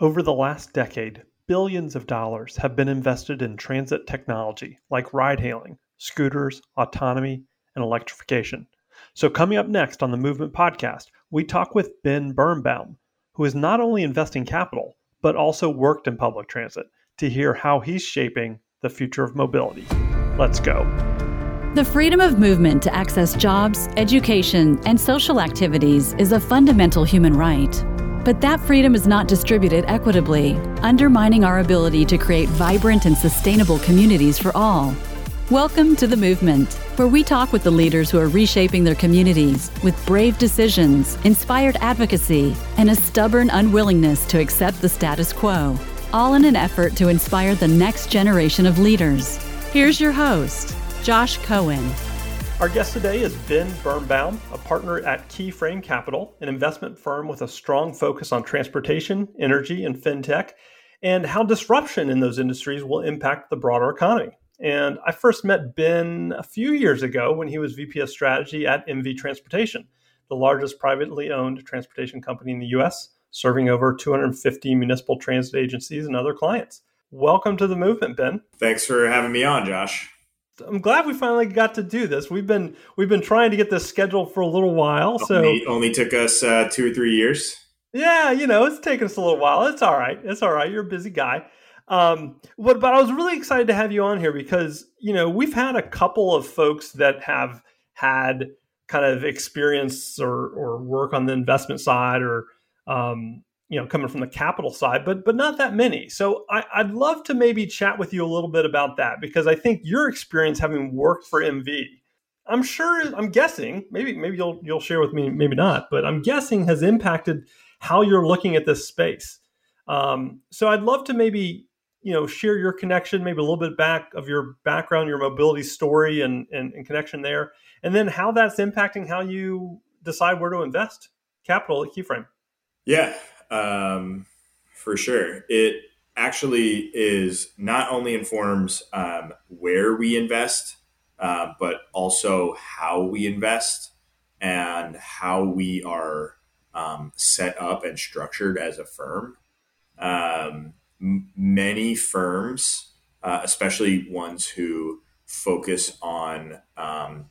Over the last decade, billions of dollars have been invested in transit technology like ride hailing, scooters, autonomy, and electrification. So, coming up next on the Movement Podcast, we talk with Ben Birnbaum, who is not only investing capital, but also worked in public transit to hear how he's shaping the future of mobility. Let's go. The freedom of movement to access jobs, education, and social activities is a fundamental human right. But that freedom is not distributed equitably, undermining our ability to create vibrant and sustainable communities for all. Welcome to The Movement, where we talk with the leaders who are reshaping their communities with brave decisions, inspired advocacy, and a stubborn unwillingness to accept the status quo, all in an effort to inspire the next generation of leaders. Here's your host, Josh Cohen. Our guest today is Ben Birnbaum, a partner at Keyframe Capital, an investment firm with a strong focus on transportation, energy, and fintech, and how disruption in those industries will impact the broader economy. And I first met Ben a few years ago when he was VP of strategy at MV Transportation, the largest privately owned transportation company in the US, serving over 250 municipal transit agencies and other clients. Welcome to the movement, Ben. Thanks for having me on, Josh. I'm glad we finally got to do this. We've been we've been trying to get this scheduled for a little while. So only, only took us uh, two or three years. Yeah, you know, it's taken us a little while. It's all right. It's all right. You're a busy guy. Um, but but I was really excited to have you on here because you know we've had a couple of folks that have had kind of experience or or work on the investment side or um, you know coming from the capital side but but not that many. So I, would love to maybe chat with you a little bit about that because i think your experience having worked for mv i'm sure i'm guessing maybe maybe you'll you'll share with me maybe not but i'm guessing has impacted how you're looking at this space. Um, so i'd love to maybe you know share your connection maybe a little bit back of your background your mobility story and, and, and connection there and then how that's impacting how you decide where to invest capital at keyframe. Yeah um, for sure. It actually is not only informs um, where we invest, uh, but also how we invest and how we are um, set up and structured as a firm. Um, m- many firms, uh, especially ones who focus on, um,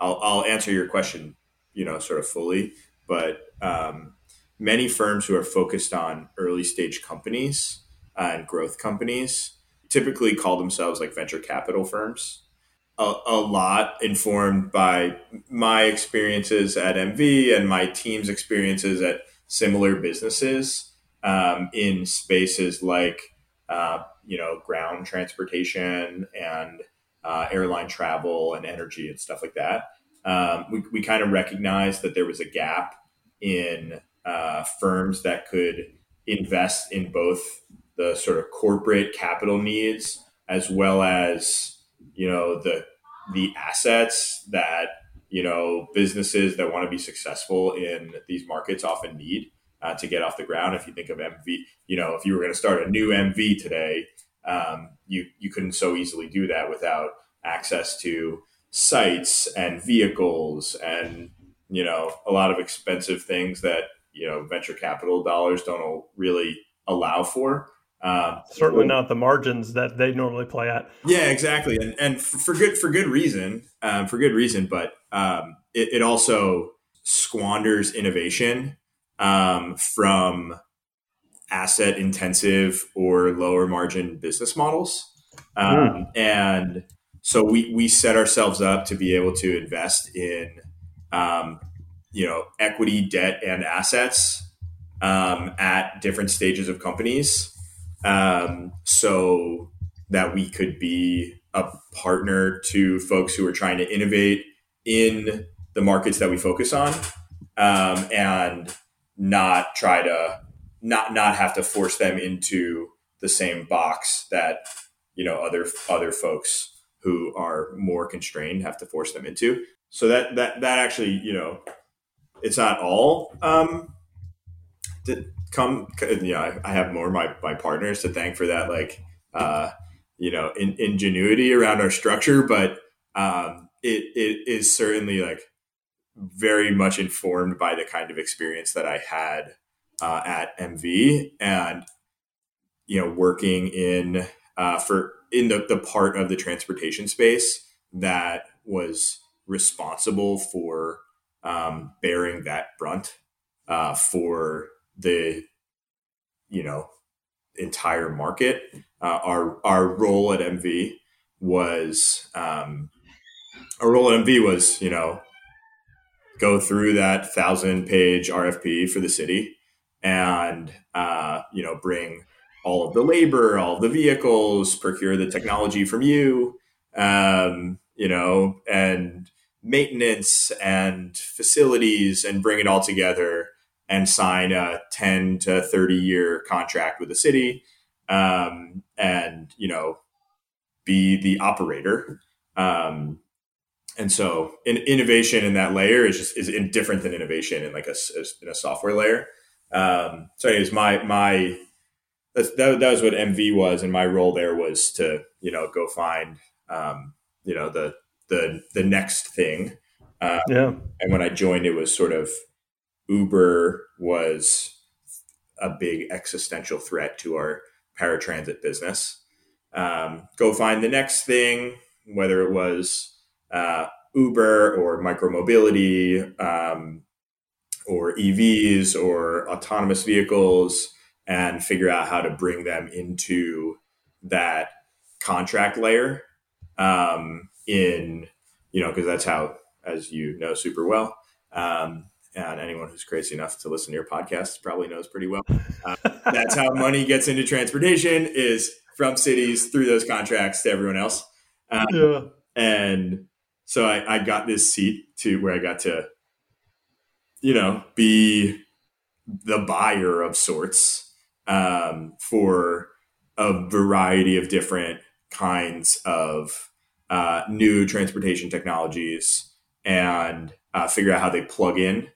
I'll, I'll, answer your question, you know, sort of fully, but um, many firms who are focused on early stage companies and growth companies typically call themselves like venture capital firms. A, a, lot informed by my experiences at MV and my team's experiences at similar businesses um, in spaces like uh, you know ground transportation and uh, airline travel and energy and stuff like that. Um, we, we kind of recognized that there was a gap in uh, firms that could invest in both the sort of corporate capital needs as well as you know the the assets that you know businesses that want to be successful in these markets often need uh, to get off the ground. If you think of MV, you know, if you were going to start a new MV today, um, you you couldn't so easily do that without access to sites and vehicles and you know a lot of expensive things that you know venture capital dollars don't really allow for. Um, Certainly not the margins that they normally play at. Yeah, exactly, and and for good for good reason, um, for good reason. But um, it, it, also squanders innovation um, from asset intensive or lower margin business models, mm. and so we we set ourselves up to be able to invest in um, you know equity, debt, and assets um, at different stages of companies, um, so that we could be a partner to folks who are trying to innovate in the markets that we focus on, um, and not try to not not have to force them into the same box that you know other other folks who are more constrained have to force them into. So that that that actually you know it's not all um, to come. Yeah, I, have more my my partners to thank for that. Like uh, you know, in, ingenuity around our structure, but um, it it is certainly like very much informed by the kind of experience that I had uh, at MV, and you know, working in uh, for in the, the part of the transportation space that was responsible for um, bearing that brunt uh, for the you know entire market. Uh, our our role at MV was um, our role at MV was you know go through that thousand page RFP for the city and uh, you know bring all of the labor, all the vehicles, procure the technology from you, um, you know, and maintenance and facilities and bring it all together and sign a 10 to 30 year contract with the city um, and you know be the operator. Um, and so in, innovation in that layer is just is different than innovation in like a, in a software layer. Um, so anyways my my that, that was what mv was and my role there was to you know go find um, you know the the the next thing um, yeah and when i joined it was sort of Uber was a big existential threat to our paratransit business. Um, go find the next thing, whether it was uh, Uber or micromobility um, or EVs or autonomous vehicles, and figure out how to bring them into that contract layer. Um, in you know, because that's how, as you know super well, um, and anyone who's crazy enough to listen to your podcast probably knows pretty well. Uh, that's how money gets into transportation is from cities through those contracts to everyone else. Um, yeah. And so I, I got this seat to where I got to, you know, be the buyer of sorts um, for a variety of different kinds of uh, new transportation technologies and uh, figure out how they plug in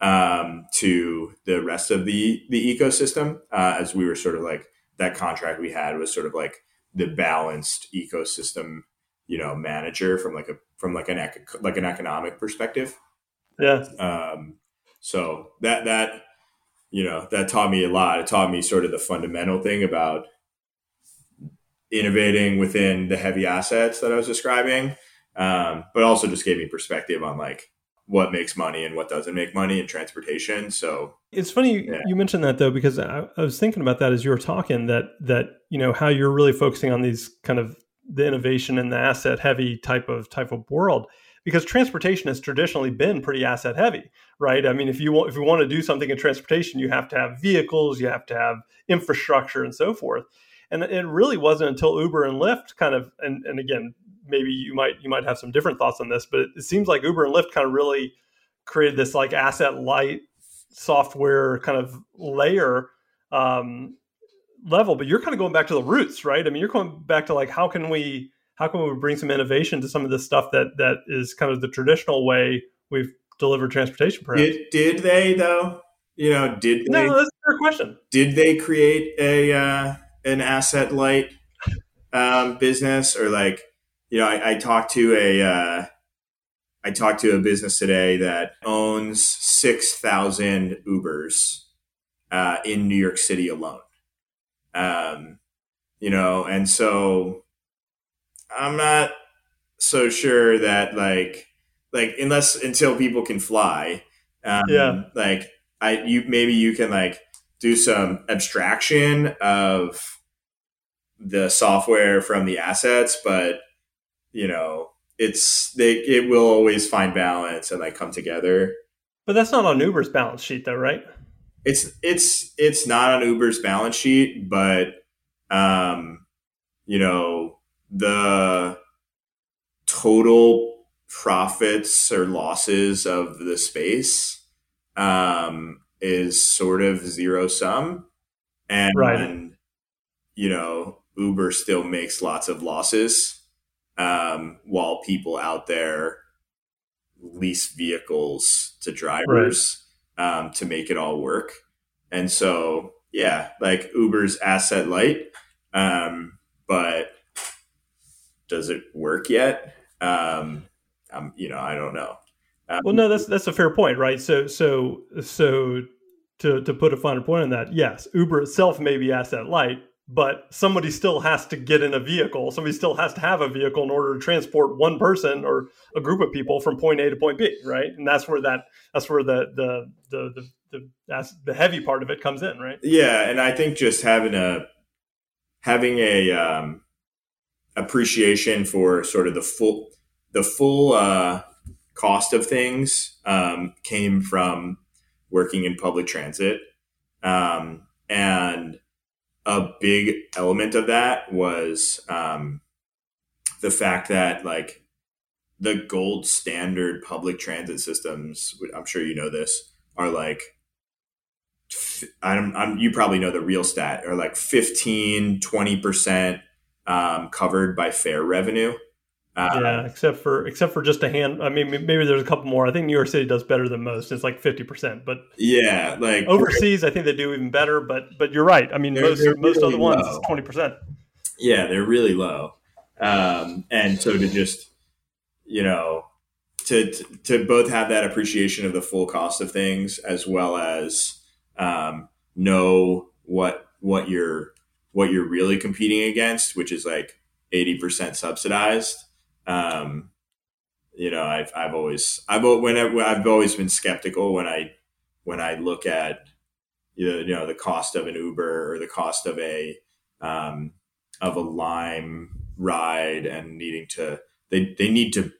um, to the rest of the the ecosystem. Uh, as we were sort of like that contract we had was sort of like the balanced ecosystem, you know, manager from like a from like an like an economic perspective. Yeah. Um, so that that you know that taught me a lot. It taught me sort of the fundamental thing about innovating within the heavy assets that I was describing, um, but also just gave me perspective on like what makes money and what doesn't make money in transportation. So it's funny yeah. you mentioned that though, because I, I, was thinking about that as you were talking that, that, you know, how you're really focusing on these kind of the innovation and the asset heavy type of type of world because transportation has traditionally been pretty asset heavy, right? I mean, if you want, if you want to do something in transportation, you have to have vehicles, you have to have infrastructure and so forth. And it really wasn't until Uber and Lyft kind of, and, and again, maybe you might you might have some different thoughts on this, but it, it seems like Uber and Lyft kind of really created this like asset light software kind of layer um, level. But you're kind of going back to the roots, right? I mean, you're going back to like how can we how can we bring some innovation to some of this stuff that that is kind of the traditional way we've delivered transportation. Perhaps did, did they though? You know, did they, no? That's a fair question. Did they create a uh, an asset light um, business or like you know, I, I talked to a uh, I talked to a business today that owns six thousand Ubers uh, in New York City alone. Um, you know, and so I'm not so sure that like like unless until people can fly, um, yeah, like I you maybe you can like do some abstraction of the software from the assets, but you know, it's they it will always find balance and like come together. But that's not on Uber's balance sheet though, right? It's it's it's not on Uber's balance sheet, but um, you know, the total profits or losses of the space um is sort of zero sum. And right. you know, Uber still makes lots of losses um, while people out there lease vehicles to drivers right. um, to make it all work. And so, yeah, like Uber's asset light, um, but does it work yet? Um, um, you know, I don't know. Um, well, no, that's that's a fair point, right? So, so, so to to put a finer point on that, yes, Uber itself may be asset light, but somebody still has to get in a vehicle. Somebody still has to have a vehicle in order to transport one person or a group of people from point A to point B, right? And that's where that that's where the the the the, the that's the heavy part of it comes in, right? Yeah, and I think just having a having a um, appreciation for sort of the full the full uh, cost of things um, came from working in public transit, um, and a big element of that was um, the fact that like the gold standard public transit systems i'm sure you know this are like I'm, I'm you probably know the real stat are like 15 20% um, covered by fare revenue uh, yeah, except for except for just a hand. I mean, maybe there's a couple more. I think New York City does better than most. It's like fifty percent. But yeah, like overseas, I think they do even better. But but you're right. I mean, they're, most they're most really other ones is twenty percent. Yeah, they're really low. Um, and so to just you know to, to, to both have that appreciation of the full cost of things as well as um, know what what you're what you're really competing against, which is like eighty percent subsidized um, you know, I've I've always I've whenever I've always been skeptical when I when I look at you know the cost of an Uber or the cost of a um, of a Lime ride and needing to they they need to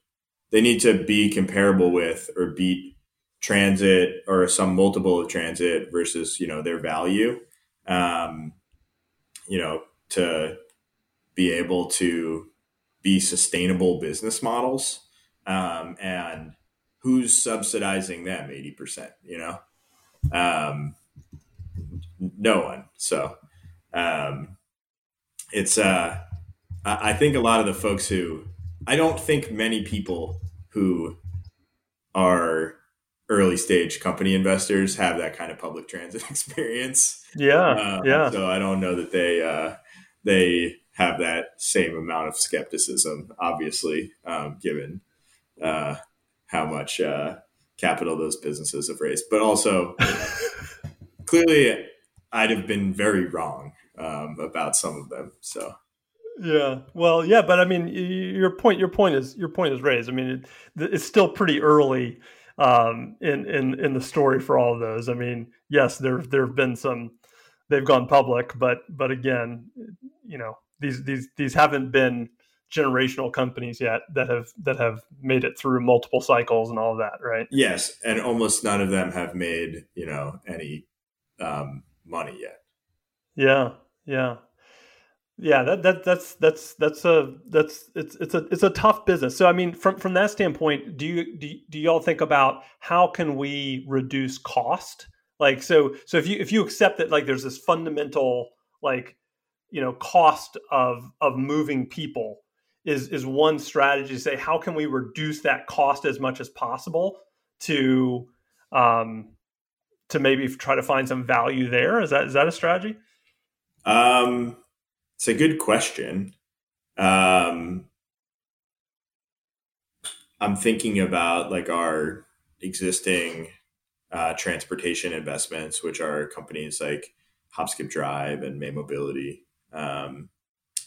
they need to be comparable with or beat transit or some multiple of transit versus you know their value. Um, you know to be able to be sustainable business models um, and who's subsidizing them 80% you know? Um, no one so um, it's uh, i think a lot of the folks who i don't think many people who are early stage company investors have that kind of public transit experience. Yeah um, yeah. so i don't know that they uh, they have that same amount of skepticism, obviously, um, given uh, how much uh, capital those businesses have raised. But also, clearly, I'd have been very wrong um, about some of them. So. Yeah, well, yeah, but I mean, your point, your point is your point is raised. I mean, it, it's still pretty early um, in in in the story for all of those. I mean, yes, there there have been some, they've gone public, but but again, you know, these these these haven't been generational companies yet that have that have made it through multiple cycles and all of that, right? Yes, and almost none of them have made you know any um, money yet. Yeah, yeah, yeah. That that that's that's that's a that's it's it's a it's a tough business. So I mean, from from that standpoint, do you do, do y'all think about how can we reduce cost? Like so so if you if you accept that like there's this fundamental like you know cost of of moving people is is one strategy to say how can we reduce that cost as much as possible to um, to maybe try to find some value there? Is that is that a strategy? Um it's a good question. Um i'm thinking about like our existing uh, transportation investments which are companies like HopSkipDrive and may mobility um,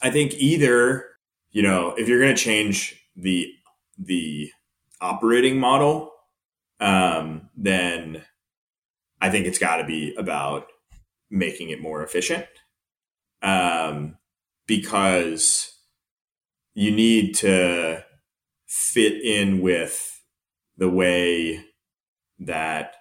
I think either you know if you're going to change the the operating model, um, then I think it's got to be about making it more efficient, um, because you need to fit in with the way that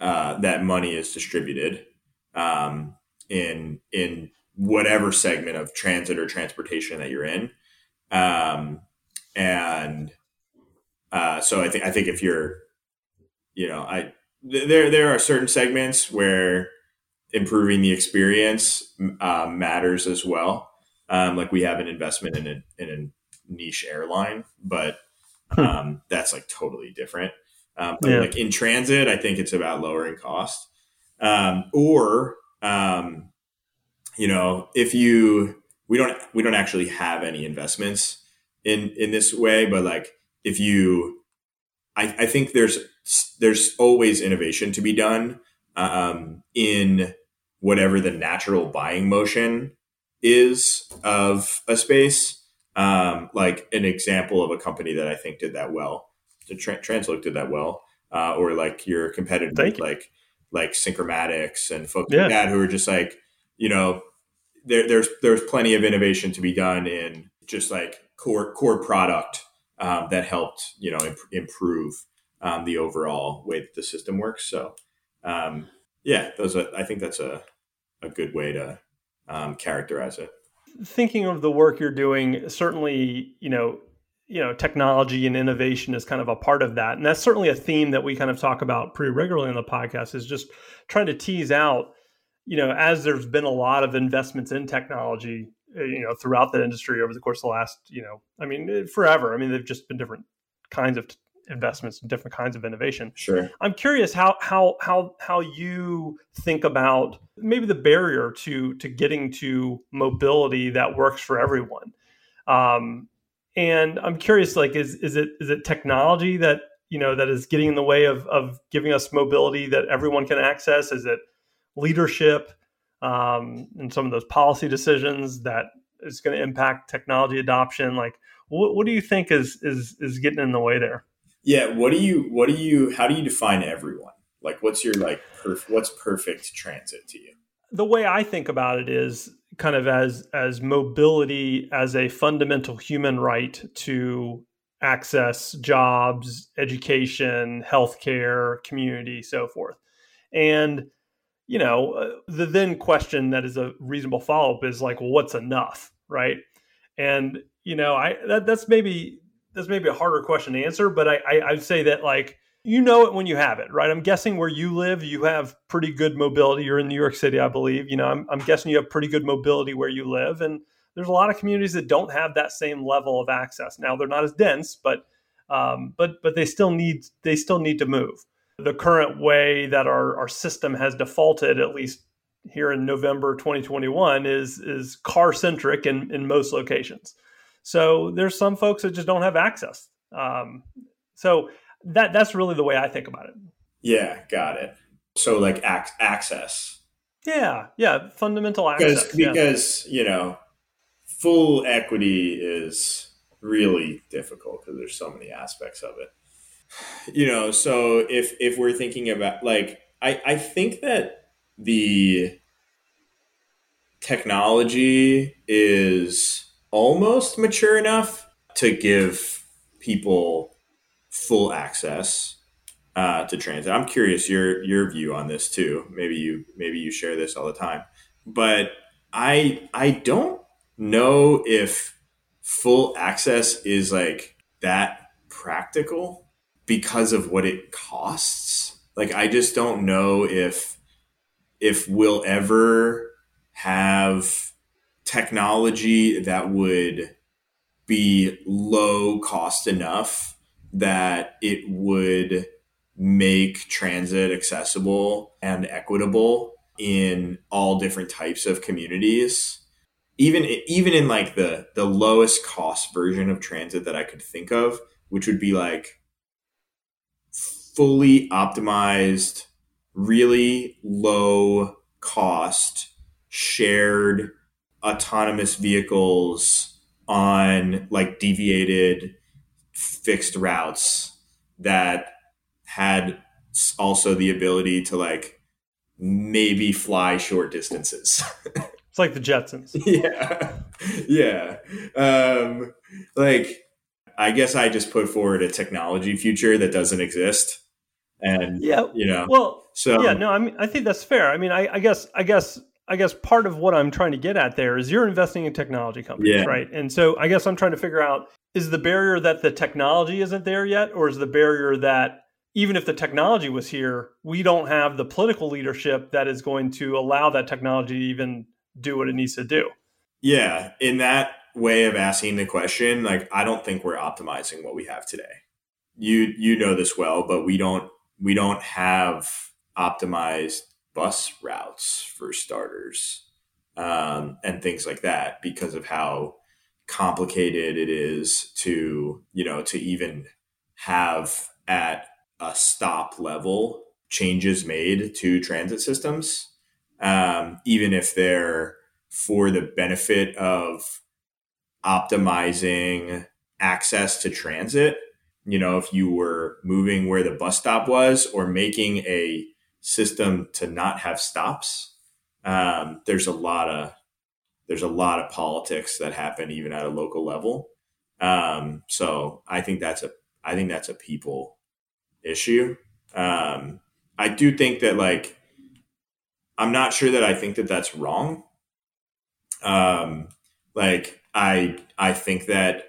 uh, that money is distributed um, in in whatever segment of transit or transportation that you're in. Um, and uh, so I think I think if you're, you know, I th- there there are certain segments where improving the experience uh, matters as well. Um, like we have an investment in a in a niche airline, but hmm. um, that's like totally different. Um, yeah. Like in transit, I think it's about lowering cost, um, or um, you know, if you we don't we don't actually have any investments in in this way, but like if you, I, I think there's there's always innovation to be done um, in whatever the natural buying motion is of a space. Um, like an example of a company that I think did that well. The Tra- Transloc did that well, uh, or like your competitor, like like Syncromatics and folks yeah. like that, who are just like, you know, there, there's there's plenty of innovation to be done in just like core core product um, that helped you know imp- improve um, the overall way that the system works. So um, yeah, those are, I think that's a a good way to um, characterize it. Thinking of the work you're doing, certainly you know you know technology and innovation is kind of a part of that and that's certainly a theme that we kind of talk about pretty regularly on the podcast is just trying to tease out you know as there's been a lot of investments in technology uh, you know throughout the industry over the course of the last you know i mean eh, forever i mean they've just been different kinds of investments and different kinds of innovation. Sure. I'm curious how how how how you think about maybe the barrier to to getting to mobility that works for everyone. Um, and i'm curious like is is it is it technology that you know that is getting in the way of of giving us mobility that everyone can access? Is it leadership um, and some of those policy decisions that is going to impact technology adoption like what, what do you think is is is getting in the way there? Yeah what do you what do you how do you define everyone? Like what's your like perf- what's perfect transit to you? The way i think about it is kind of as as mobility as a fundamental human right to access jobs education healthcare community so forth. And you know, uh, the then question that is a reasonable follow up is like, well, what's enough, right? And you know, I that, that's maybe that's maybe a harder question to answer, but I, I I'd say that like you know it when you have it, right? I'm guessing where you live, you have pretty good mobility. You're in New York City, I believe. You know, I'm, I'm guessing you have pretty good mobility where you live, and there's a lot of communities that don't have that same level of access. Now they're not as dense, but um, but but they still need they still need to move the current way that our, our system has defaulted, at least here in November 2021, is is car centric in, in most locations. So there's some folks that just don't have access. Um, so that that's really the way I think about it. Yeah, got it. So like ac- access. Yeah, yeah, fundamental access. Because because yeah. you know, full equity is really difficult because there's so many aspects of it you know so if if we're thinking about like i i think that the technology is almost mature enough to give people full access uh, to transit. I'm curious your your view on this too. Maybe you maybe you share this all the time, but I I don't know if full access is like that practical because of what it costs. Like I just don't know if if we'll ever have technology that would be low cost enough that it would make transit accessible and equitable in all different types of communities even even in like the the lowest cost version of transit that I could think of which would be like fully optimized, really low cost, shared autonomous vehicles on like deviated fixed routes that had also the ability to like maybe fly short distances. it's like the Jetsons. Yeah. Yeah. Um, like, I guess I just put forward a technology future that doesn't exist and yeah, you know, well, so yeah, no, I mean, I think that's fair. I mean, I, I guess, I guess, I guess part of what I'm trying to get at there is you're investing in technology companies, yeah. right? And so I guess I'm trying to figure out is the barrier that the technology isn't there yet, or is the barrier that even if the technology was here, we don't have the political leadership that is going to allow that technology to even do what it needs to do? Yeah, in that way of asking the question, like I don't think we're optimizing what we have today. You you know this well, but we don't we don't have optimized bus routes for starters um, and things like that because of how complicated it is to you know to even have at a stop level changes made to transit systems um, even if they're for the benefit of optimizing access to transit. You know, if you were moving where the bus stop was or making a system to not have stops, um, there's a lot of there's a lot of politics that happen even at a local level. Um, so I think that's a I think that's a people issue. Um, I do think that like I'm not sure that I think that that's wrong. Um, like I I think that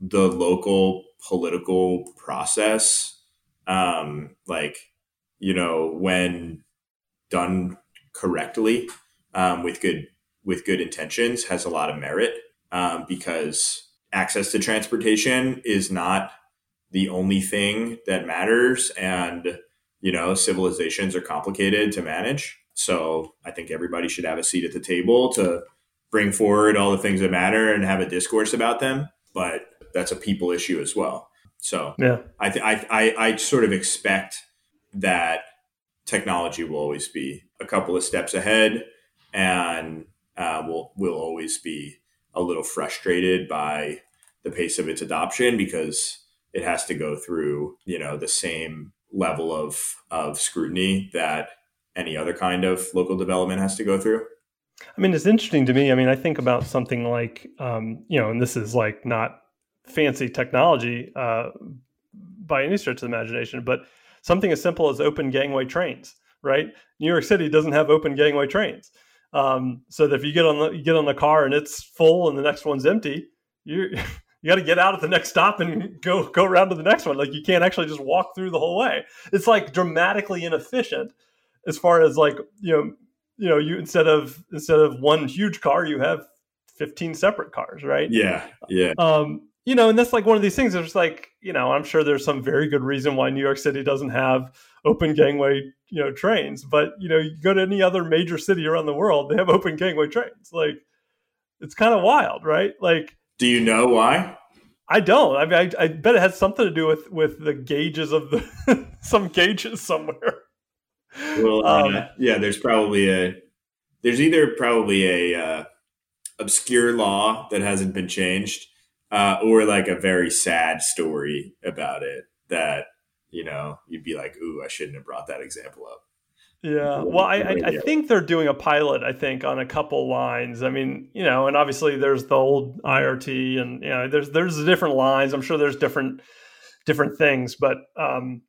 the local political process, um, like you know, when done correctly um, with good with good intentions, has a lot of merit um, because access to transportation is not the only thing that matters, and you know, civilizations are complicated to manage. So I think everybody should have a seat at the table to bring forward all the things that matter and have a discourse about them. But that's a people issue as well. So yeah, I, th- I, I, I sort of expect that technology will always be a couple of steps ahead and uh, will will always be a little frustrated by the pace of its adoption because it has to go through you know the same level of of scrutiny that any other kind of local development has to go through. I mean, it's interesting to me. I mean, I think about something like, um, you know, and this is like not fancy technology uh, by any stretch of the imagination, but something as simple as open gangway trains, right? New York City doesn't have open gangway trains. Um, so that if you get on the you get on the car and it's full and the next one's empty, you you got to get out at the next stop and go go around to the next one. Like you can't actually just walk through the whole way. It's like dramatically inefficient as far as like you know you know you instead of instead of one huge car you have 15 separate cars right yeah yeah um you know and that's like one of these things it's like you know i'm sure there's some very good reason why new york city doesn't have open gangway you know trains but you know you go to any other major city around the world they have open gangway trains like it's kind of wild right like do you know why I don't. I mean, I, I, bet it has something to do with with the gauges of the some gauges somewhere. Well, uh, um, yeah, there's probably a there's either probably a uh, obscure law that hasn't been changed, uh, or like a very sad story about it that you know you'd be like, "Ooh, I shouldn't have brought that example up." Yeah, well, I, I, I, think they're doing a pilot. I think on a couple lines. I mean, you know, and obviously there's the old IRT, and you know, there's there's different lines. I'm sure there's different different things, but um,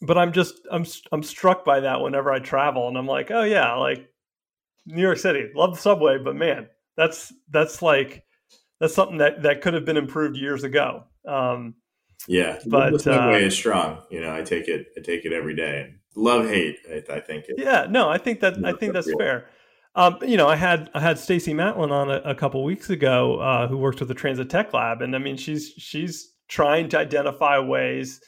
but I'm just I'm I'm struck by that whenever I travel, and I'm like, oh yeah, like New York City, love the subway, but man, that's that's like that's something that that could have been improved years ago. Um, yeah, but the subway uh, is strong. You know, I take it I take it every day. Love hate, I, I think. yeah, no, I think that I think that's fair. Um, you know, I had I had Stacey Matlen on a, a couple weeks ago, uh, who works with the Transit Tech Lab, and I mean, she's she's trying to identify ways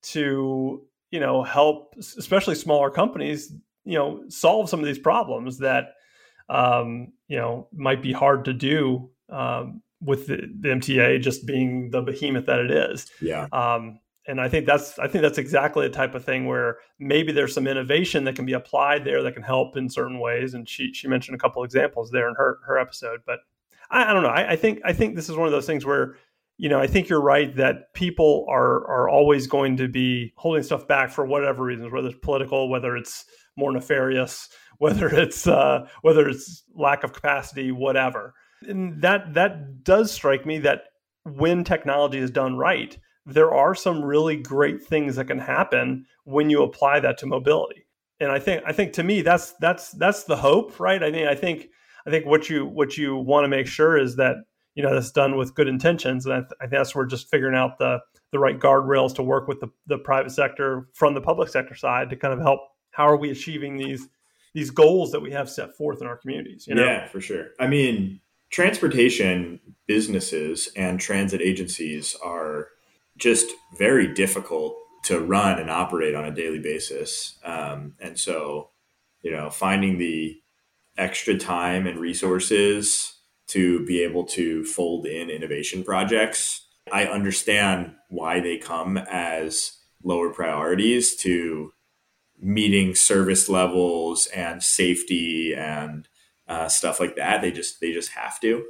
to you know help especially smaller companies you know solve some of these problems that um, you know might be hard to do um, with the, the, MTA just being the behemoth that it is. Yeah. Um, and I think that's I think that's exactly the type of thing where maybe there's some innovation that can be applied there that can help in certain ways. And she she mentioned a couple examples there in her her episode. But I, I don't know. I, I think I think this is one of those things where you know, I think you're right that people are are always going to be holding stuff back for whatever reasons, whether it's political, whether it's more nefarious, whether it's uh, whether it's lack of capacity, whatever. And that that does strike me that when technology is done right, there are some really great things that can happen when you apply that to mobility. And I think I think to me that's that's that's the hope, right? I mean, I think I think what you what you want to make sure is that you know that's done with good intentions and I, th- I that's we're just figuring out the the right guardrails to work with the, the private sector from the public sector side to kind of help how are we achieving these these goals that we have set forth in our communities you know? yeah for sure i mean transportation businesses and transit agencies are just very difficult to run and operate on a daily basis um, and so you know finding the extra time and resources to be able to fold in innovation projects. I understand why they come as lower priorities to meeting service levels and safety and uh, stuff like that. They just they just have to.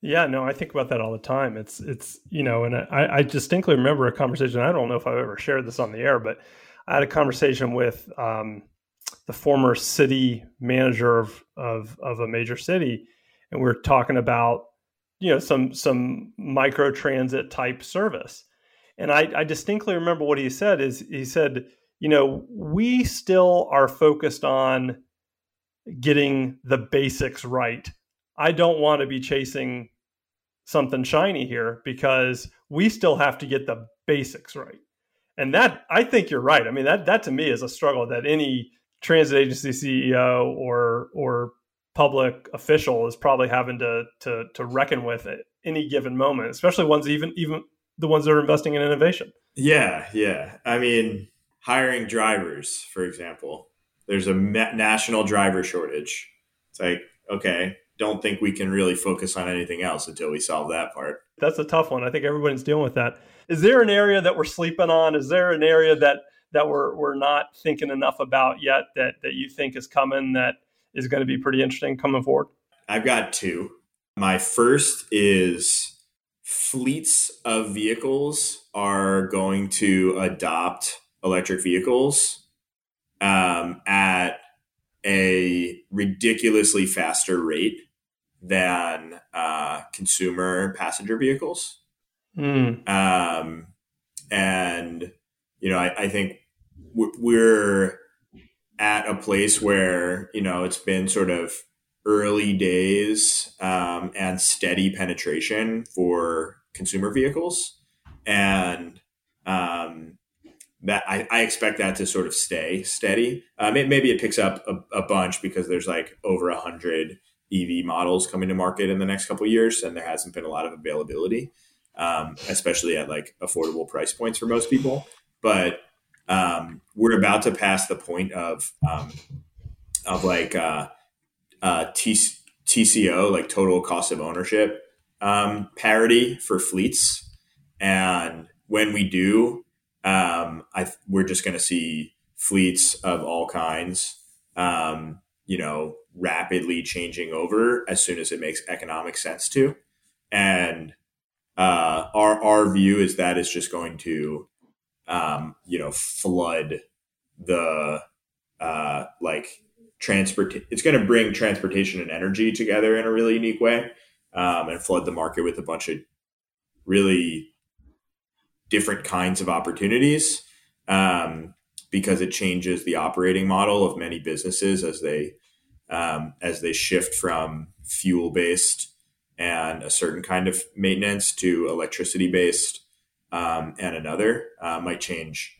Yeah, no, I think about that all the time. It's it's you know, and I, I distinctly remember a conversation. I don't know if I've ever shared this on the air, but I had a conversation with um, the former city manager of, of of a major city, and we are talking about you know some some micro transit type service, and I, I distinctly remember what he said is he said, you know, we still are focused on getting the basics right I don't want to be chasing something shiny here because we still have to get the basics right. And that I think you're right. I mean that that to me is a struggle that any transit agency CEO or or public official is probably having to to to reckon with at any given moment, especially ones even even the ones that are investing in innovation. Yeah, yeah. I mean, hiring drivers, for example, there's a national driver shortage. It's like, okay, don't think we can really focus on anything else until we solve that part. That's a tough one. I think everybody's dealing with that. Is there an area that we're sleeping on? Is there an area that that we're we're not thinking enough about yet that that you think is coming that is going to be pretty interesting coming forward? I've got two. My first is fleets of vehicles are going to adopt electric vehicles um, at a ridiculously faster rate than uh, consumer passenger vehicles. Mm. Um, and, you know, I, I think we're at a place where, you know, it's been sort of early days um, and steady penetration for consumer vehicles. And um, that I, I, expect that to sort of stay steady. Um, it, maybe it picks up a, a bunch because there's like over a hundred EV models coming to market in the next couple years, and there hasn't been a lot of availability, um, especially at like affordable price points for most people. But um, we're about to pass the point of um, of like uh, uh, T- TCO, like total cost of ownership um, parity for fleets, and when we do, um, I we're just going to see fleets of all kinds. Um, you know, rapidly changing over as soon as it makes economic sense to. And uh, our our view is that it's just going to, um, you know, flood the uh, like transport. It's going to bring transportation and energy together in a really unique way, um, and flood the market with a bunch of really different kinds of opportunities. Um, because it changes the operating model of many businesses as they um, as they shift from fuel based and a certain kind of maintenance to electricity based um, and another uh, might change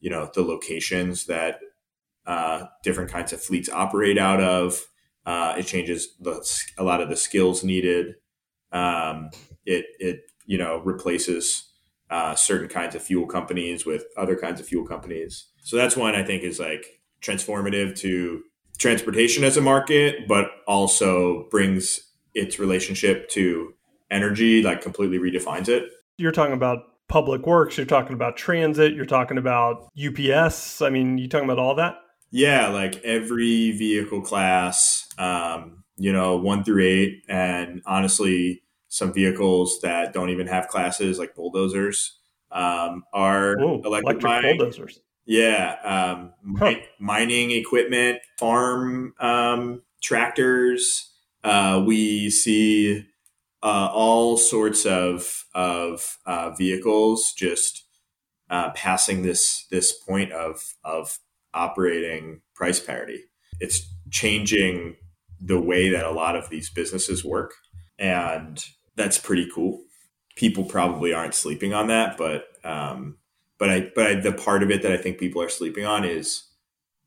you know the locations that uh, different kinds of fleets operate out of uh, it changes the, a lot of the skills needed um, it it you know replaces uh, certain kinds of fuel companies with other kinds of fuel companies so that's one i think is like transformative to transportation as a market, but also brings its relationship to energy, like completely redefines it. You're talking about public works, you're talking about transit, you're talking about UPS. I mean, you talking about all that? Yeah, like every vehicle class, um, you know, one through eight, and honestly, some vehicles that don't even have classes, like bulldozers, um, are Whoa, electric bulldozers. Yeah, um, huh. mining equipment, farm um, tractors. Uh, we see uh, all sorts of of uh, vehicles just uh, passing this this point of of operating price parity. It's changing the way that a lot of these businesses work, and that's pretty cool. People probably aren't sleeping on that, but um, but I, but I, the part of it that I think people are sleeping on is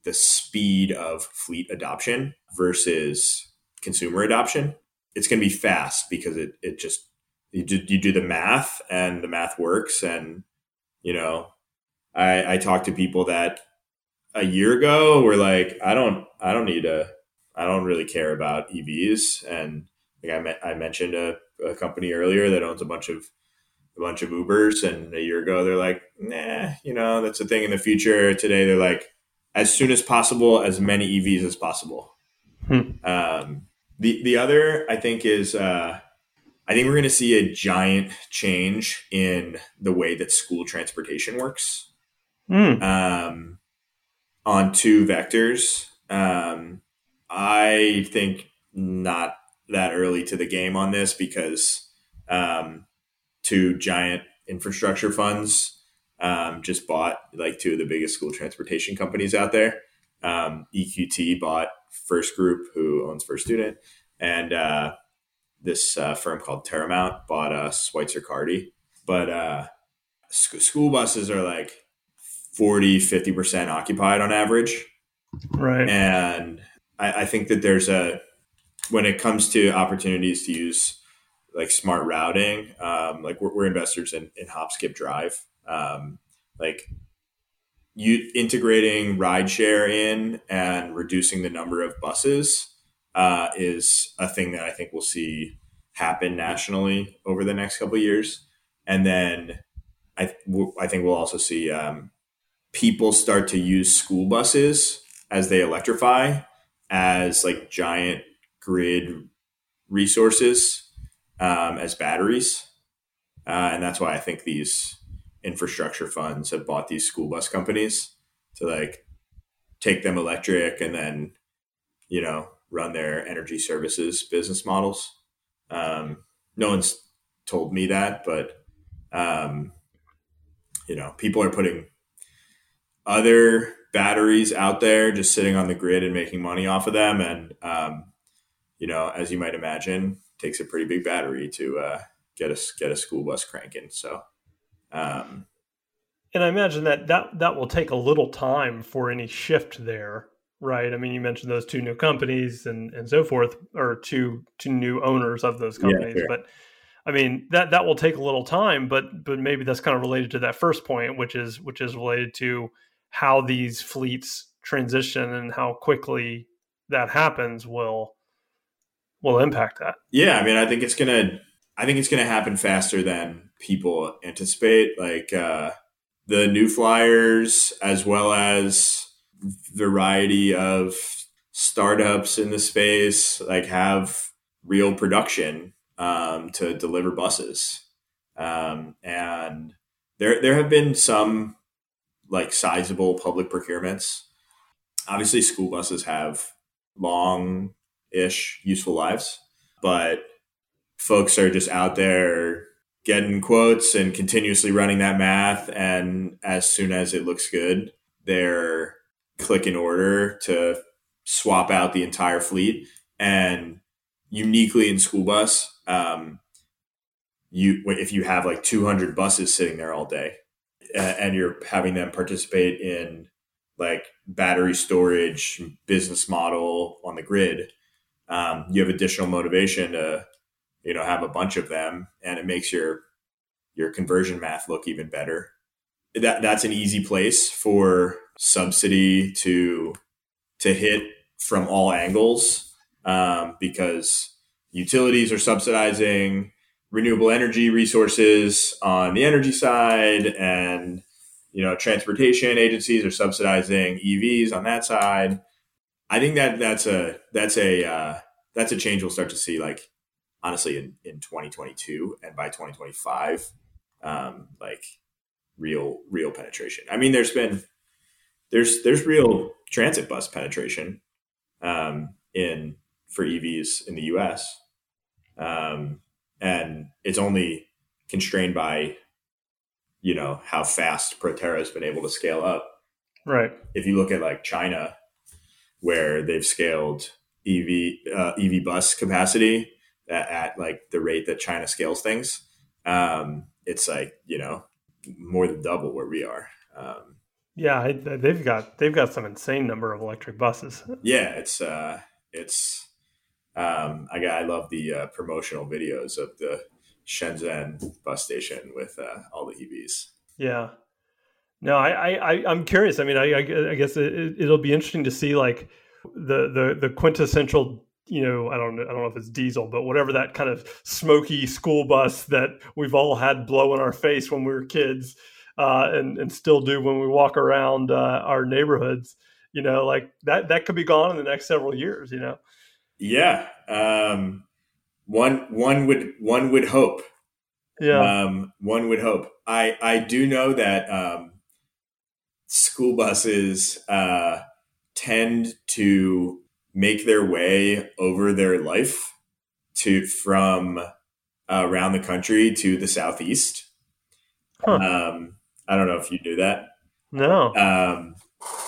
the speed of fleet adoption versus consumer adoption. It's going to be fast because it, it just, you do, you do the math and the math works. And, you know, I, I talk to people that a year ago were like, I don't, I don't need a, I don't really care about EVs. And like I, me- I mentioned a, a company earlier that owns a bunch of a bunch of Ubers, and a year ago they're like, nah, you know, that's a thing in the future. Today they're like, as soon as possible, as many EVs as possible. Hmm. Um, The the other I think is uh, I think we're going to see a giant change in the way that school transportation works. Mm. Um, on two vectors. Um, I think not that early to the game on this because um, two giant infrastructure funds um, just bought like two of the biggest school transportation companies out there. Um, EQT bought First Group, who owns First Student, and uh, this uh, firm called Terramount bought uh, Schweitzer Carty. But uh, sc- school buses are like 40, 50% occupied on average. Right. And I, I think that there's a, when it comes to opportunities to use like smart routing, um, like we're, we're, investors in, in HopSkipDrive. Um, like you integrating rideshare in and reducing the number of buses uh, is a thing that I think we'll see happen nationally over the next couple years. And then I, I think we'll also see um, people start to use school buses as they electrify as like giant grid resources um, as batteries. Uh, and that's why I think these infrastructure funds have bought these school bus companies to like take them electric and then, you know, run their energy services business models. Um, no one's told me that, but, um, you know, people are putting other batteries out there just sitting on the grid and making money off of them. And, um, you know, as you might imagine, takes a pretty big battery to uh, get a get a school bus cranking. So, um, and I imagine that that that will take a little time for any shift there, right? I mean, you mentioned those two new companies and and so forth, or two two new owners of those companies, yeah, sure. but. I mean that that will take a little time, but but maybe that's kind of related to that first point, which is which is related to how these fleets transition and how quickly that happens will will impact that. Yeah, I mean, I think it's gonna, I think it's gonna happen faster than people anticipate. Like uh, the New Flyers, as well as variety of startups in the space, like have real production um, to deliver buses, um, and there there have been some like sizable public procurements. Obviously, school buses have long ish useful lives, but folks are just out there getting quotes and continuously running that math. And as soon as it looks good, they're clicking order to swap out the entire fleet. And uniquely in school bus, um, you if you have like 200 buses sitting there all day, and you're having them participate in like battery storage business model on the grid, um, you have additional motivation to you know have a bunch of them, and it makes your your conversion math look even better. That that's an easy place for subsidy to to hit from all angles um, because utilities are subsidizing renewable energy resources on the energy side and you know transportation agencies are subsidizing evs on that side i think that that's a that's a uh, that's a change we'll start to see like honestly in, in 2022 and by 2025 um, like real real penetration i mean there's been there's there's real transit bus penetration um, in for evs in the us um, and it's only constrained by you know how fast Proterra has been able to scale up. Right. If you look at like China, where they've scaled EV uh, EV bus capacity at, at, like the rate that China scales things, um, it's like you know more than double where we are. Um, yeah, they've got they've got some insane number of electric buses. Yeah, it's uh, it's um, I got I love the uh, promotional videos of the Shenzhen bus station with uh, all the EVs. Yeah. No, I, I, I'm curious. I mean, I, I guess it, will be interesting to see like the, the, the quintessential, you know, I don't know, I don't know if it's diesel, but whatever that kind of smoky school bus that we've all had blow in our face when we were kids, uh, and and still do when we walk around uh, our neighborhoods. You know, like that that could be gone in the next several years. You know. Yeah. Um, one one would one would hope. Yeah. Um, one would hope. I I do know that um, school buses uh, tend to make their way over their life to from uh, around the country to the southeast. Huh. Um, I don't know if you knew that. no. Um,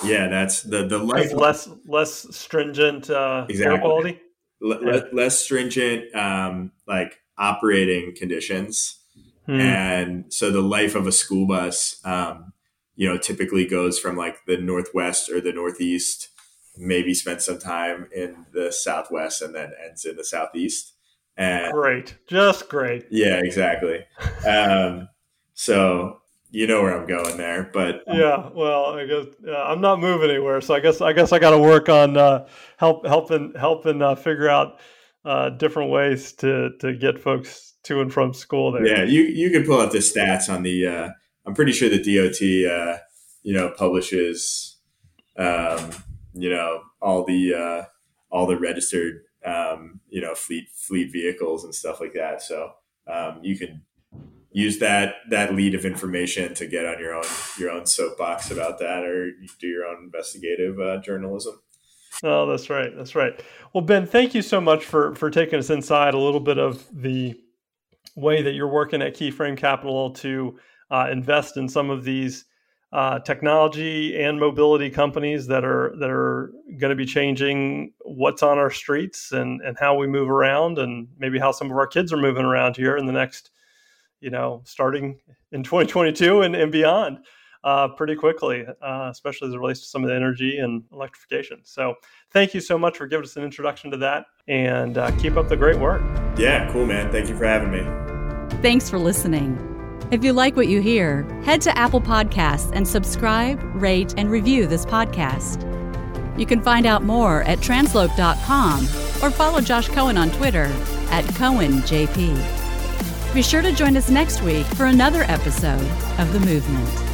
yeah, that's the the life less less stringent uh, air quality. le- le- less stringent um, like operating conditions Hmm. and so the life of a school bus um, you know typically goes from like the northwest or the northeast maybe spent some time in the southwest and then ends in the southeast and Great. Just great. yeah exactly um, so you know where i'm going there but Yeah. Well, I guess uh, I'm not moving anywhere, so I guess I guess I got to work on uh, help helping helping uh, figure out uh, different ways to to get folks to and from school there. Yeah, you you could pull up the stats on the. Uh, I'm pretty sure the DOT, uh, you know, publishes, um, you know, all the uh, all the registered, um, you know, fleet fleet vehicles and stuff like that. So um, you can use that that lead of information to get on your own your own soapbox about that, or do your own investigative uh, journalism. Oh, that's right. That's right. Well, Ben, thank you so much for for taking us inside a little bit of the way that you're working at Keyframe Capital to uh, invest in some of these uh, technology and mobility companies that are that are going to be changing what's on our streets and and how we move around and maybe how some of our kids are moving around here in the next, you know, starting in 2022 and, and beyond uh, pretty quickly, uh, especially as it relates to some of the energy and electrification. So, thank you so much for giving us an introduction to that, and uh, keep up the great work. Yeah, cool, man. Thank you for having me. Thanks for listening. If you like what you hear, head to Apple Podcasts and subscribe, rate, and review this podcast. You can find out more at transloc.com or follow Josh Cohen on Twitter at CohenJP. Be sure to join us next week for another episode of The Movement.